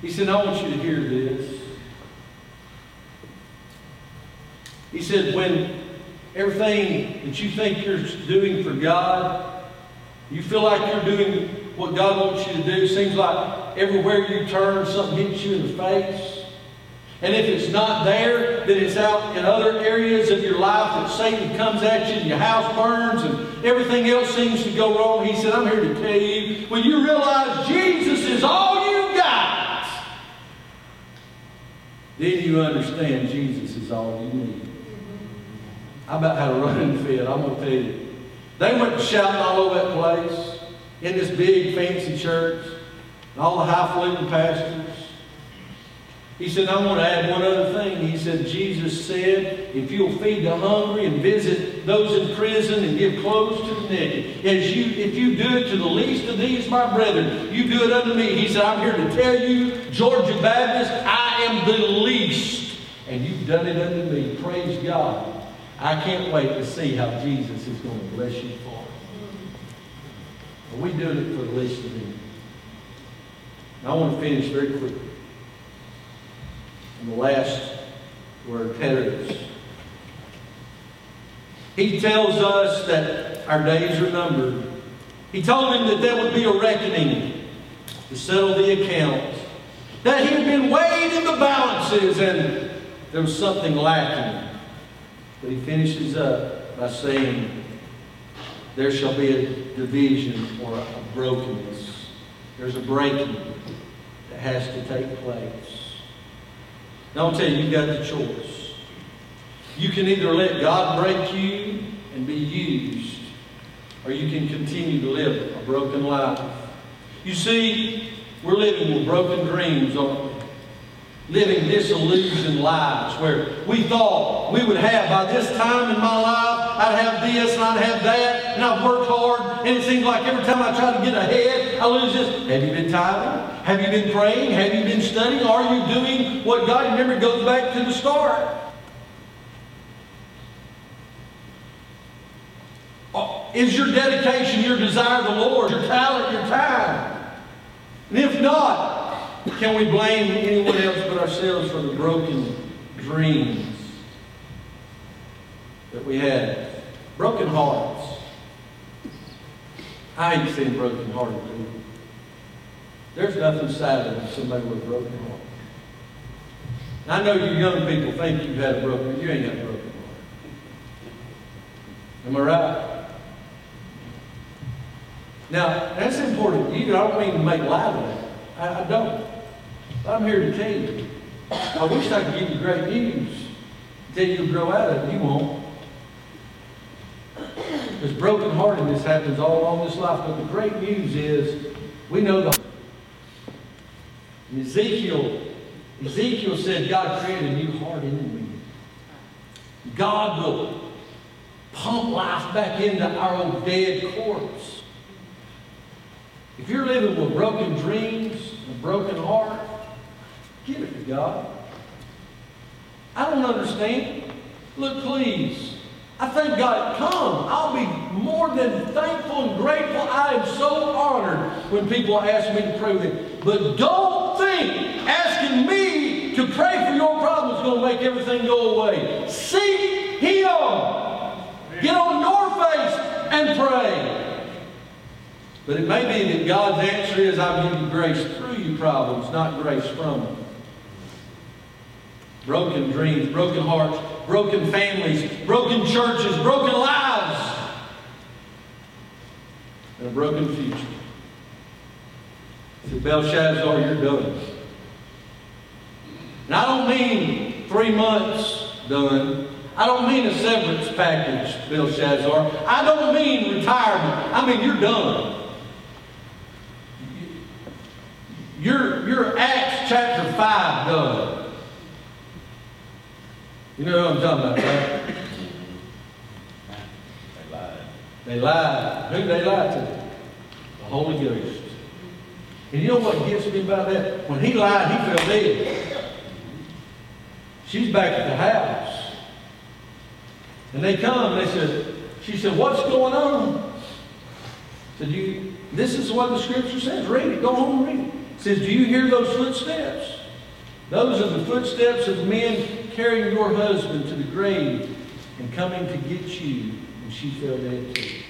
He said, I want you to hear this. He said, when everything that you think you're doing for God, you feel like you're doing what God wants you to do, seems like everywhere you turn, something hits you in the face. And if it's not there, then it's out in other areas of your life that Satan comes at you and your house burns and everything else seems to go wrong. He said, I'm here to tell you, when you realize Jesus is all you got, then you understand Jesus is all you need. I about had a running fit, I'm going to tell you. They went shouting all over that place in this big fancy church, and all the highfalutin pastors. He said, I want to add one other thing. He said, Jesus said, if you'll feed the hungry and visit those in prison and give clothes to the naked, as you, if you do it to the least of these, my brethren, you do it unto me. He said, I'm here to tell you, Georgia Baptist, I am the least. And you've done it unto me. Praise God. I can't wait to see how Jesus is going to bless you for it. Are we doing it for the least of them? I want to finish very quickly. And the last word, predators. He tells us that our days are numbered. He told him that there would be a reckoning to settle the account. That he had been weighed in the balances and there was something lacking. But he finishes up by saying, There shall be a division or a brokenness. There's a breaking that has to take place. Now I'll tell you, you've got the choice. You can either let God break you and be used, or you can continue to live a broken life. You see, we're living with broken dreams, aren't we? Living disillusioned lives where we thought we would have, by this time in my life, I'd have this and I'd have that, and I've worked hard, and it seems like every time I try to get ahead, I lose this. Have you been tithing? Have you been praying? Have you been studying? Are you doing what God? Remember, goes back to the start. Uh, is your dedication, your desire the Lord, your talent, your time? And if not, can we blame anyone else but ourselves for the broken dreams that we had? Broken hearts. I hate seeing broken hearted people. There's nothing sadder than somebody with a broken heart. I know you young people think you've had a broken, heart. you ain't got a broken heart. Am I right? Now, that's important. You, I don't mean to make light of it. I, I don't. But I'm here to tell you. I wish I could give you great news. Tell you to grow out of it. You won't. Because brokenheartedness happens all along this life. But the great news is we know the Ezekiel, Ezekiel said, God created a new heart in me. God will pump life back into our old dead corpse. If you're living with broken dreams, a broken heart, give it to God. I don't understand. Look, please. I thank God. Come. I'll be more than thankful and grateful. I am so honored when people ask me to pray with them. But don't think asking me to pray for your problem is going to make everything go away. Seek Him. Get on your face and pray. But it may be that God's answer is I'll give you grace through your problems, not grace from them. Broken dreams, broken hearts, broken families, broken churches, broken lives, and a broken future. He said, Belshazzar, you're done. And I don't mean three months done. I don't mean a severance package, Belshazzar. I don't mean retirement. I mean you're done. You're, you're Acts chapter 5 done. You know what I'm talking about, right? They lied. They lied. Who they lied to? The Holy Ghost. And you know what gets me about that? When he lied, he fell dead. She's back at the house. And they come and they said, she said, what's going on? said, you, this is what the scripture says. Read it. Go home and read it. it says, do you hear those footsteps? Those are the footsteps of men carrying your husband to the grave and coming to get you, and she fell dead too.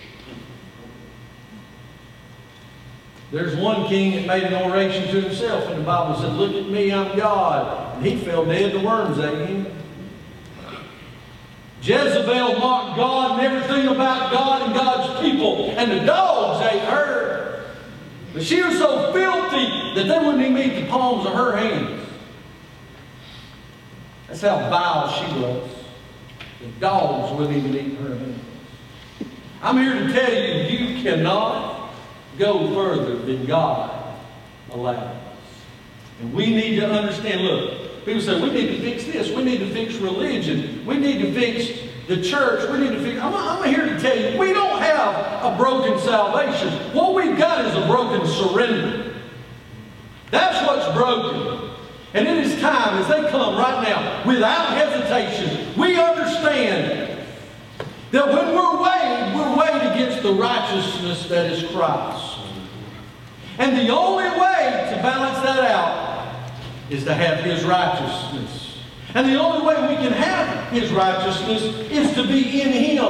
There's one king that made an oration to himself, and the Bible said, Look at me, I'm God. And he fell dead, the worms ate him. Jezebel mocked God and everything about God and God's people, and the dogs ate her. But she was so filthy that they wouldn't even eat the palms of her hands. That's how vile she was. The dogs wouldn't even eat her. I'm here to tell you, you cannot go further than God allows. And we need to understand, look, people say, we need to fix this. We need to fix religion. We need to fix the church. We need to fix... I'm, I'm here to tell you, we don't have a broken salvation. What we've got is a broken surrender. That's what's broken. And it is time, as they come right now, without hesitation, we understand that when we're weighed, we're weighed against the righteousness that is Christ. And the only way to balance that out is to have His righteousness. And the only way we can have His righteousness is to be in Him.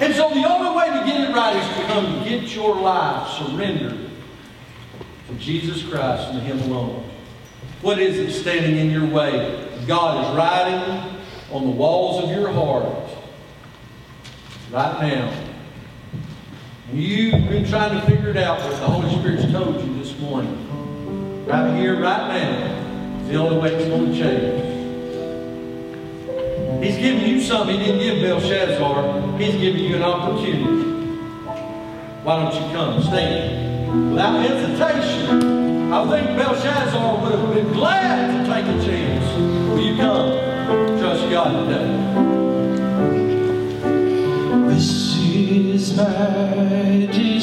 And so the only way to get it right is to come get your life surrendered to Jesus Christ and to Him alone. What is it standing in your way? God is writing on the walls of your heart right now. You've been trying to figure it out, but the Holy Spirit's told you this morning. Right here, right now, is the only way it's going to change. He's giving you something he didn't give Belshazzar. He's giving you an opportunity. Why don't you come? Stand. Without hesitation. I think Belshazzar would have been glad to take a chance. Will you come? Trust God today. This is my desire